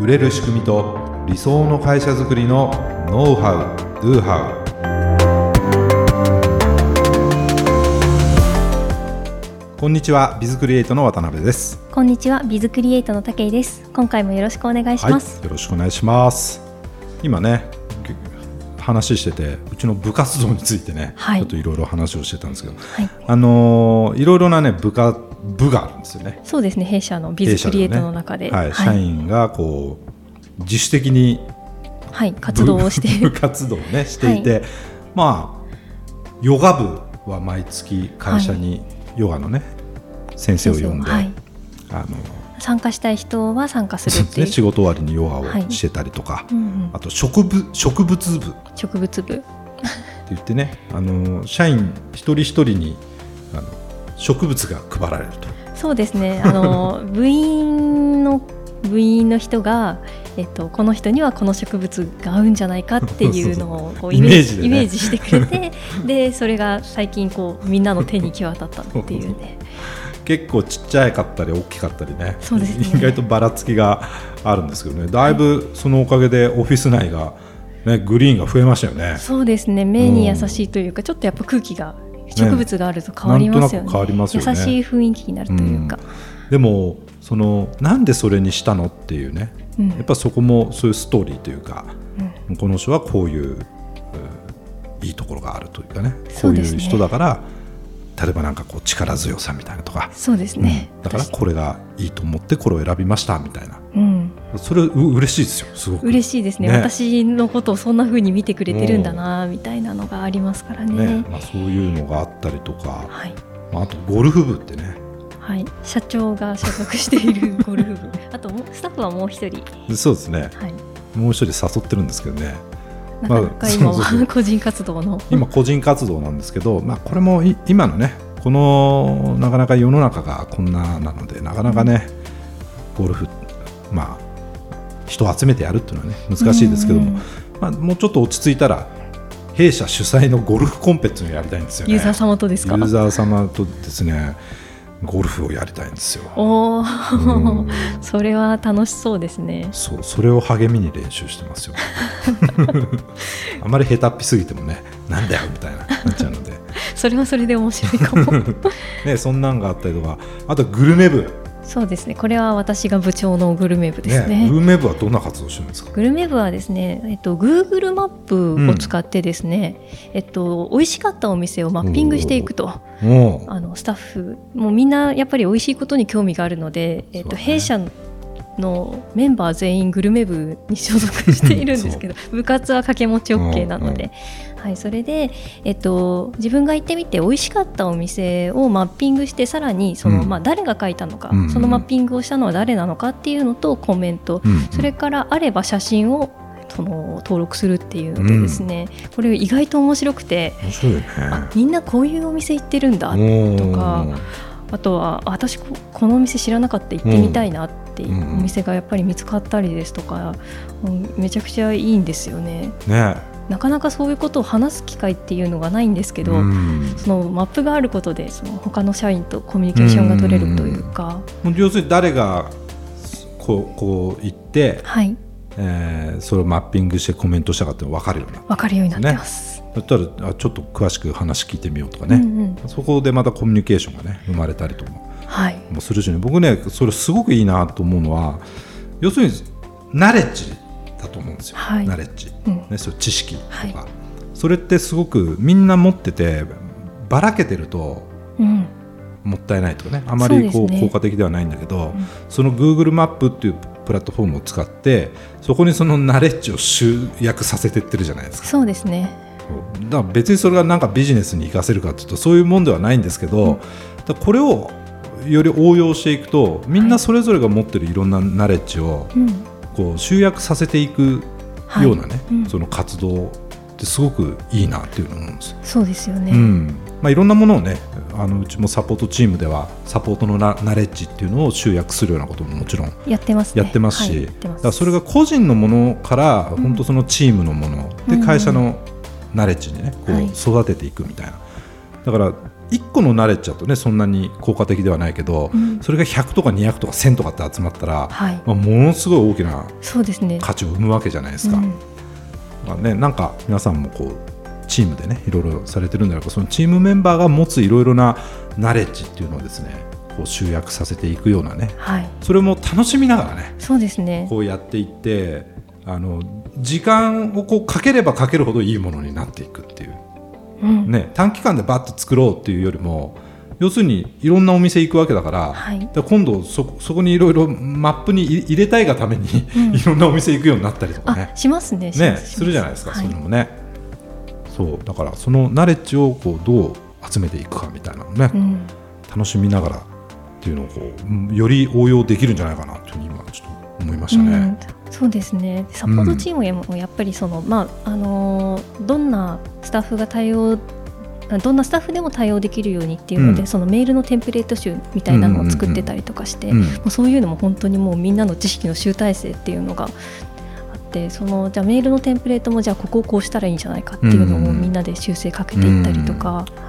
売れる仕組みと理想の会社づくりのノウハウ・ドゥハウこんにちはビズクリエイトの渡辺です。こんにちはビズクリエイトの武井です。今回もよろしくお願いします、はい、よろしくお願いします。今ね話しててうちの部活動についてね、はい、ちょっといろいろ話をしてたんですけど、はい、あのー、いろいろなね部下部があるんですよね。そうですね。弊社のビズクリエイトの中で、ね、はい、社員がこう自主的にはい。活動をして。いる 活動をねしていて、はい、まあヨガ部は毎月会社にヨガのね、先生を呼んで、あの参加したい人は参加するっていう、ね、仕事終わりにヨガをしてたりとか、はいうんうん、あと植物植物部。植物部。って言ってねあの社員一人一人にあの植物が配られると。そうですね。あの 部員の部員の人が、えっと、この人にはこの植物が合うんじゃないかっていうのをこう イメージ、ね、イメージしてくれて でそれが最近こうみんなの手に際立ったっていうね。結構ちっちゃかったり大きかったりね。そうです、ね、意外とばらつきがあるんですけどね。だいぶそのおかげでオフィス内が、ね、グリーンが増えましたよね。そうですね。目に優しいというか、うん、ちょっとやっぱ空気が植物があると変わりますよね、ね、変わりますよね。優しい雰囲気になるというか、うん、でもそのなんでそれにしたのっていうね、うん、やっぱそこもそういうストーリーというか、この人はこういう、いいところがあるというかね。こういう人だから、例えばなんかこう力強さみたいなとか。そうですね、うん、だからこれがいいと思ってこれを選びましたみたいな、うん、それう嬉しいですよすごく。嬉しいですね、ね、私のことをそんなふうに見てくれてるんだなみたいなのがありますからね、ね、まあ、そういうのがあったりとか、はい。まあ、あとゴルフ部ってね。はい、社長が所属している ゴルフ部。あとスタッフはもう一人。そうですね、はい、もう一人誘ってるんですけどね。なかなか今は個人活動の。今個人活動なんですけど、まあ、これも今のねこのなかなか世の中がこんななのでなかなかねゴルフまあ人を集めてやるっていうのはね難しいですけども、まあ、もうちょっと落ち着いたら弊社主催のゴルフコンペっていうのをやりたいんですよねユーザー様とですか？ユーザー様とですねゴルフをやりたいんですよ。おお、うん、それは楽しそうですね。そう、それを励みに練習してますよ。あまり下手っぴすぎてもね、なんだよみたいななっちゃうので。それはそれで面白いかも。ね、そんなんがあったりとか、あとグルメ部。そうですね。これは私が部長のグルメ部ですね。ねグルメ部はどんな活動してるんですか？グルメ部はですね、えっと Google マップを使ってですね、うん、えっと美味しかったお店をマッピングしていくと、あのスタッフもうみんなやっぱり美味しいことに興味があるので、えっと弊社のメンバー全員グルメ部に所属しているんですけど部活は掛け持ち OK なので、はい、それで、えっと、自分が行ってみて美味しかったお店をマッピングしてさらにその、うん、まあ、誰が書いたのか、うん、そのマッピングをしたのは誰なのかっていうのとコメント、うん、それからあれば写真をその登録するっていうのでですね、うん、これ意外と面白くてね、みんなこういうお店行ってるんだとかあとは私このお店知らなかった行ってみたいなっていうお店がやっぱり見つかったりですとか、うん、めちゃくちゃいいんですよね。ね。なかなかそういうことを話す機会っていうのがないんですけど、うん、そのマップがあることでその他の社員とコミュニケーションが取れるというか、うん、要するに誰がこうこう言って、はい。えー、それをマッピングしてコメントしたかって分かるようになって、分かるようになってます。だったらちょっと詳しく話聞いてみようとかね、うんうん、そこでまたコミュニケーションがね生まれたりとかはい、もするしね。僕ねそれすごくいいなと思うのは要するにナレッジだと思うんですよ、はい、ナレッジ、うん、ね、そう知識とか、はい、それってすごくみんな持っててばらけてると、もったいないとかね。あまりこう、ね、効果的ではないんだけど、うん、その Google マップっていうプラットフォームを使ってそこにそのナレッジを集約させてってるじゃないですか。そうですねだ別にそれがなんかビジネスに生かせるかというとそういうもんではないんですけど、うん、これをより応用していくとみんなそれぞれが持ってるいろんなナレッジを、こう集約させていくようなね、はい。うん、その活動ってすごくいいなっていうのを思うんですそうですよね、うん。まあ、いろんなものをねあのうちもサポートチームではサポートのナナレッジっていうのを集約するようなことももちろんやってます、ね、やってますし、はい、だからそれが個人のものから本当そのチームのもの、で会社のナレッジにねこう育てていくみたいな、だから1個のナレッジだとねそんなに効果的ではないけど、うん、それが100とか200とか1000とかって集まったら、はい、まあ、ものすごい大きな価値を生むわけじゃないですか。すねうん、まあね、なんか皆さんもこうチームでねいろいろされてるんだらそのチームメンバーが持ついろいろなナレッジっていうのをですねこう集約させていくようなね、はい、それも楽しみながらねそうですね。こうやっていってあの時間をこうかければかけるほどいいものになっていくっていう、うん、ね、短期間でバッと作ろうっていうよりも要するにいろんなお店行くわけだから、はい、今度そそこにいろいろマップに入れたいがために、うん、いろんなお店行くようになったりとかね。しますね。ねす。るじゃないですか、はい、そういうのもね。そうだからそのナレッジをこうどう集めていくかみたいなのね、うん、楽しみながらっていうのをこうより応用できるんじゃないかなというふうに今ちょっと思いましたね。うんそうですね。サポートチームもやっぱりその、うん、まああのどんなスタッフが対応どんなスタッフでも対応できるようにっていうので、うん、そのメールのテンプレート集みたいなのを作ってたりとかして、うんうそういうのも本当にもうみんなの知識の集大成っていうのがあってそのじゃあメールのテンプレートもじゃあここをこうしたらいいんじゃないかっていうのをみんなで修正かけていったりとか。うんうん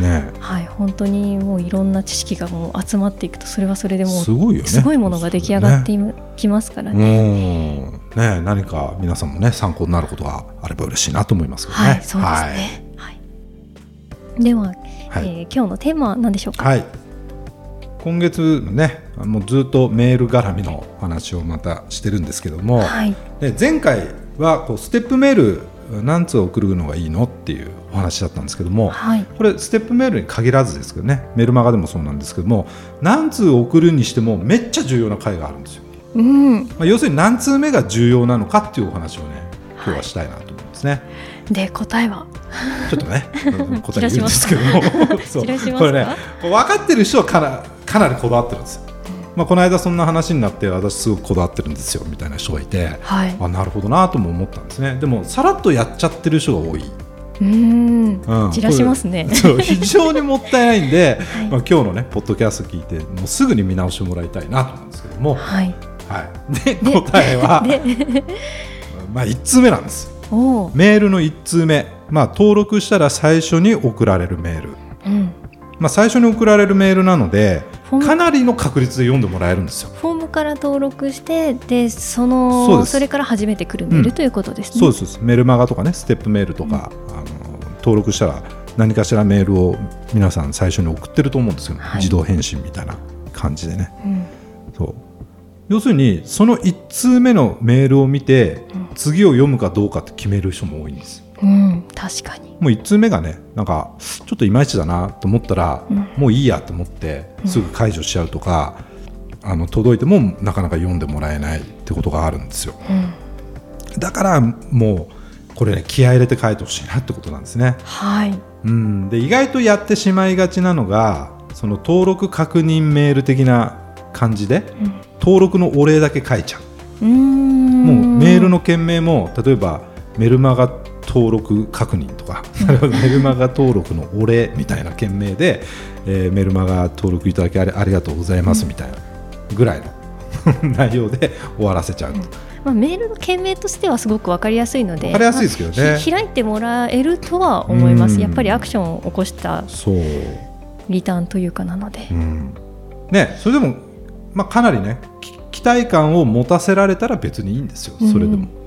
ね、はい、本当にもういろんな知識がもう集まっていくとそれはそれでもすごいよ、ね、すごいものが出来上がってきますからね。ね何か皆さんもね参考になることがあれば嬉しいなと思いますけどね。はい、そうですね、はい、では、はい、えー、今日のテーマは何でしょうか、はい、今月ねもうずっとメール絡みの話をまたしてるんですけども、はい、で前回はこうステップメール何通送るのがいいのっていうお話だったんですけども、はい、これステップメールに限らずですけどねメルマガでもそうなんですけども何通送るにしてもめっちゃ重要な回があるんですよ。うん。まあ、要するに何通目が重要なのかっていうお話をね今日はしたいなと思うんですね。はい、で答えは？ちょっとね 答え言うんですけども。これね分かってる人はかなかなりこだわってるんですよ。まあ、この間そんな話になって私すごくこだわってるんですよみたいな人がいて、はい、あなるほどなとも思ったんですね。でもさらっとやっちゃってる人が多い。うん、うん、散らしますね。そう。非常にもったいないんで、はい、まあ今日のねポッドキャスト聞いてもうすぐに見直してもらいたいなと思うんですけども、はい、はい、で答えは まあ一通目なんです。メールの一通目、まあ登録したら最初に送られるメール。うん、まあ最初に送られるメールなので、かなりの確率で読んでもらえるんですよ。フォームから登録してでそのそれから初めて来るメール、うん、ということですね。そうですメルマガとかねステップメールとか、うん、あの登録したら何かしらメールを皆さん最初に送ってると思うんですよ、はい、自動返信みたいな感じでね。うん、そう要するにその1通目のメールを見て、次を読むかどうかって決める人も多いんです。うん、確かに。もう1通目がねなんかちょっといまいちだなと思ったら、うん、もういいやと思ってすぐ解除しちゃうとか、うん、あの届いてもなかなか読んでもらえないってことがあるんですよ、うん、だからもうこれね気合い入れて書いてほしいなってことなんですね。はい。うん。で意外とやってしまいがちなのがその登録確認メール的な感じで、登録のお礼だけ書いちゃう。もうメールの件名も例えばメルマガ登録確認とか、メルマガ登録のお礼みたいな件名で、えー、メルマガ登録いただきありがとうございますみたいなぐらいの 内容で 終わらせちゃうと。まあ、メールの件名としてはすごく分かりやすいので分かりやすいですけどね、まあ、開いてもらえるとは思います、やっぱりアクションを起こしたリターンというかなので。ね、それでも、まあ、かなりね期待感を持たせられたら別にいいんですよ、それでも。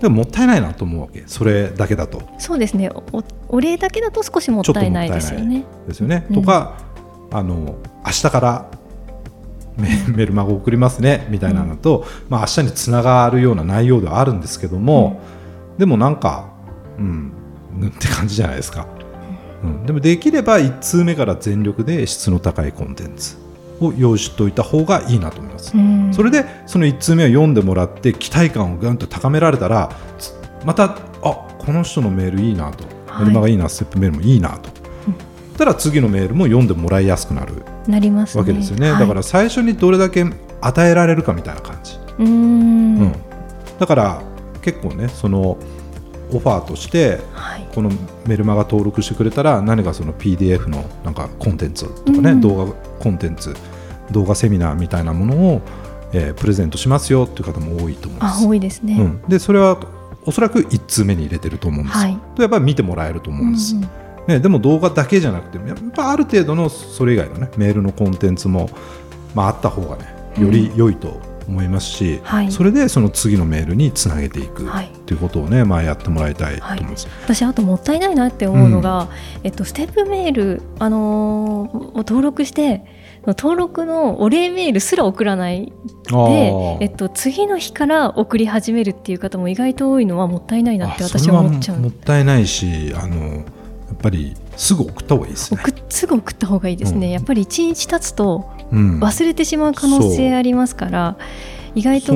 でももったいないなと思うわけ。それだけだと。そうですね。おお礼だけだと少しもったいないですよね。ですよね、うん、とかあの明日からメメルマガ送りますねみたいなのと、うん、まあ明日につながるような内容ではあるんですけども、うん、でもなんかうんって感じじゃないですか、うん、でもできれば1通目から全力で質の高いコンテンツを用意しておいた方がいいなと思います、うん、それでその1通目を読んでもらって期待感をぐんと高められたらまたあこの人のメールいいなと、はい、メルマがいいなステップメールもいいなと、うん、たら次のメールも読んでもらいやすくなるなります、ね、わけですよね、はい、だから最初にどれだけ与えられるかみたいな感じ。うん、だから結構ねそのオファーとして、はい、このメルマガ登録してくれたら何かその PDF のなんかコンテンツとかね、うん、動画コンテンツ動画セミナーみたいなものを、えー、プレゼントしますよっていう方も多いと思います。多いですね、うん、でそれはおそらく1通目に入れてると思うんです、はい、とやっぱり見てもらえると思うんです。うんね、でも動画だけじゃなくてやっぱある程度のそれ以外のねメールのコンテンツも、まあ、あった方がねより良いと思いますし、はい、それでその次のメールにつなげていくとい。うことをね、まあ、やってもらいたいと思います、はい、私あともったいないなって思うのが、うん、えっと、ステップメール、あのー、登録して登録のお礼メールすら送らない。で、えっと、次の日から送り始めるっていう方も意外と多いのはもったいないなって私は思っちゃう。もったいないしあのやっぱりすぐ送った方がいいですね。すぐ送った方がいいですね、うん、やっぱり1日経つと忘れてしまう可能性ありますから、意外と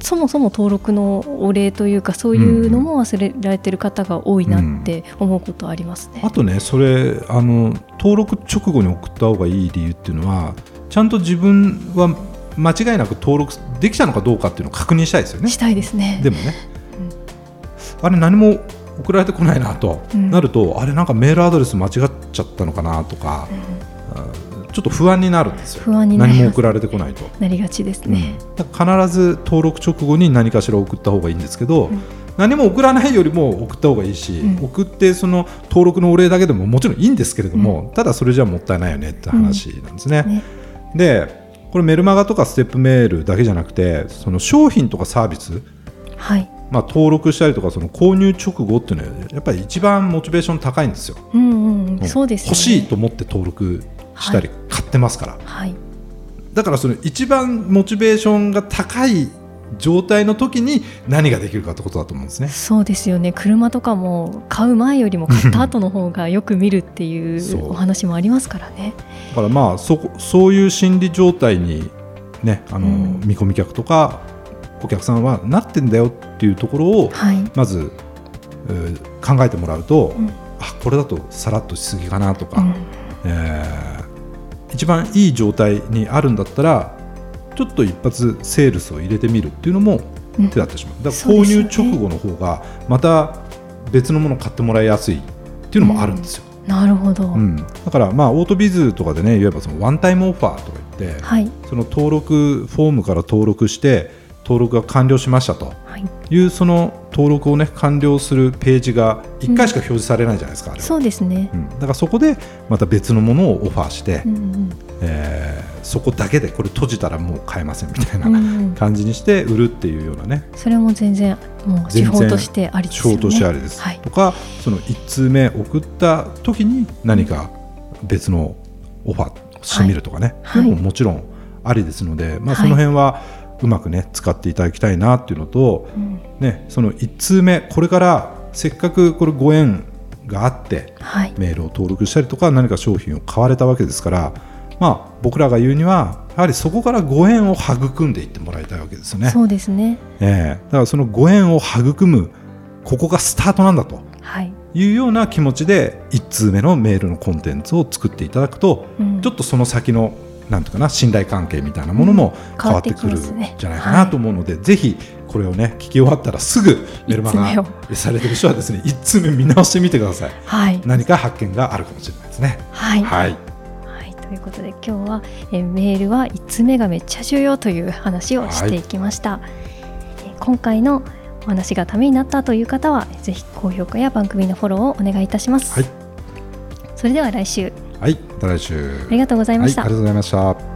そもそも登録のお礼というかそういうのも忘れられてる方が多いなって思うことありますね。あとねそれあの登録直後に送った方がいい理由っていうのはちゃんと自分は間違いなく登録できたのかどうかっていうのを確認したいですよね。したいですね。でもね、うん、あれ何も送られてこないなと、うん、なるとあれなんかメールアドレス間違っちゃったのかなとか、ちょっと不安になるんですよ。不安に何も送られてこないと。なりがちですね、うん、必ず登録直後に何かしら送った方がいいんですけど、うん、何も送らないよりも送った方がいいし、うん、送ってその登録のお礼だけでももちろんいいんですけれども、ただそれじゃもったいないよねって話なんですね。ねでこれメルマガとかステップメールだけじゃなくてその商品とかサービス、はい。まあ、登録したりとかその購入直後っていうのはやっぱり一番モチベーション高いんですよ。うんうん、そうです、ね、欲しいと思って登録したり買ってますから、はい、だからその一番モチベーションが高い状態の時に何ができるかってことだと思うんですね。そうですよね。車とかも買う前よりも買った後の方がよく見るっていうお話もありますからね。だからまあそそういう心理状態にねあの、うん、見込み客とかお客さんはなってんだよっていうところを、はい、まず、えー、考えてもらうと、うん、あこれだとさらっとしすぎかなとか、うん、えー一番いい状態にあるんだったらちょっと一発セールスを入れてみるっていうのも手だってしまう、うん、だから購入直後の方がまた別のものを買ってもらいやすいっていうのもあるんですよ。うん、なるほど、うん、だからまあオートビズとかでねいわばそのワンタイムオファーとか言って、はい、その登録フォームから登録して登録が完了しましたと。い。う、その登録を、ね、完了するページが1回しか表示されないじゃないですか、うん、そうですね、うん、だからそこでまた別のものをオファーして、うんうん、えー、そこだけでこれ閉じたらもう買えませんみたいな感じにして売るっていうようなね、それも全然もう手法としてありですよね。手法としてありです、はい、とかその1通目送った時に何か別のオファーしてみるとかね、はい、い。うのももちろんありですので、まあ、その辺は、うまくね使っていただきたいなっていうのと、うん、ね、その1通目これからせっかくこれご縁があって、はい、メールを登録したりとか何か商品を買われたわけですから、まあ、僕らが言うにはやはりそこからご縁を育んでいってもらいたいわけですよね。そうですね、えー、だからそのご縁を育むここがスタートなんだと。はい。いうような気持ちで1通目のメールのコンテンツを作っていただくと、うん、ちょっとその先のなんとかな信頼関係みたいなものも変わってくるんじゃないかなと思うので、うんねはい、ぜひこれをね聞き終わったらすぐメルマガされてる人はですね1通目見直してみてください、はい、何か発見があるかもしれないですね。はい、はい。ということで今日はえメールは1つ目がめっちゃ重要という話をしていきました、はい、今回のお話がためになったという方はぜひ高評価や番組のフォローをお願いいたします、はい、それでは来週。はい、また来週。ありがとうございました。はい、ありがとうございました。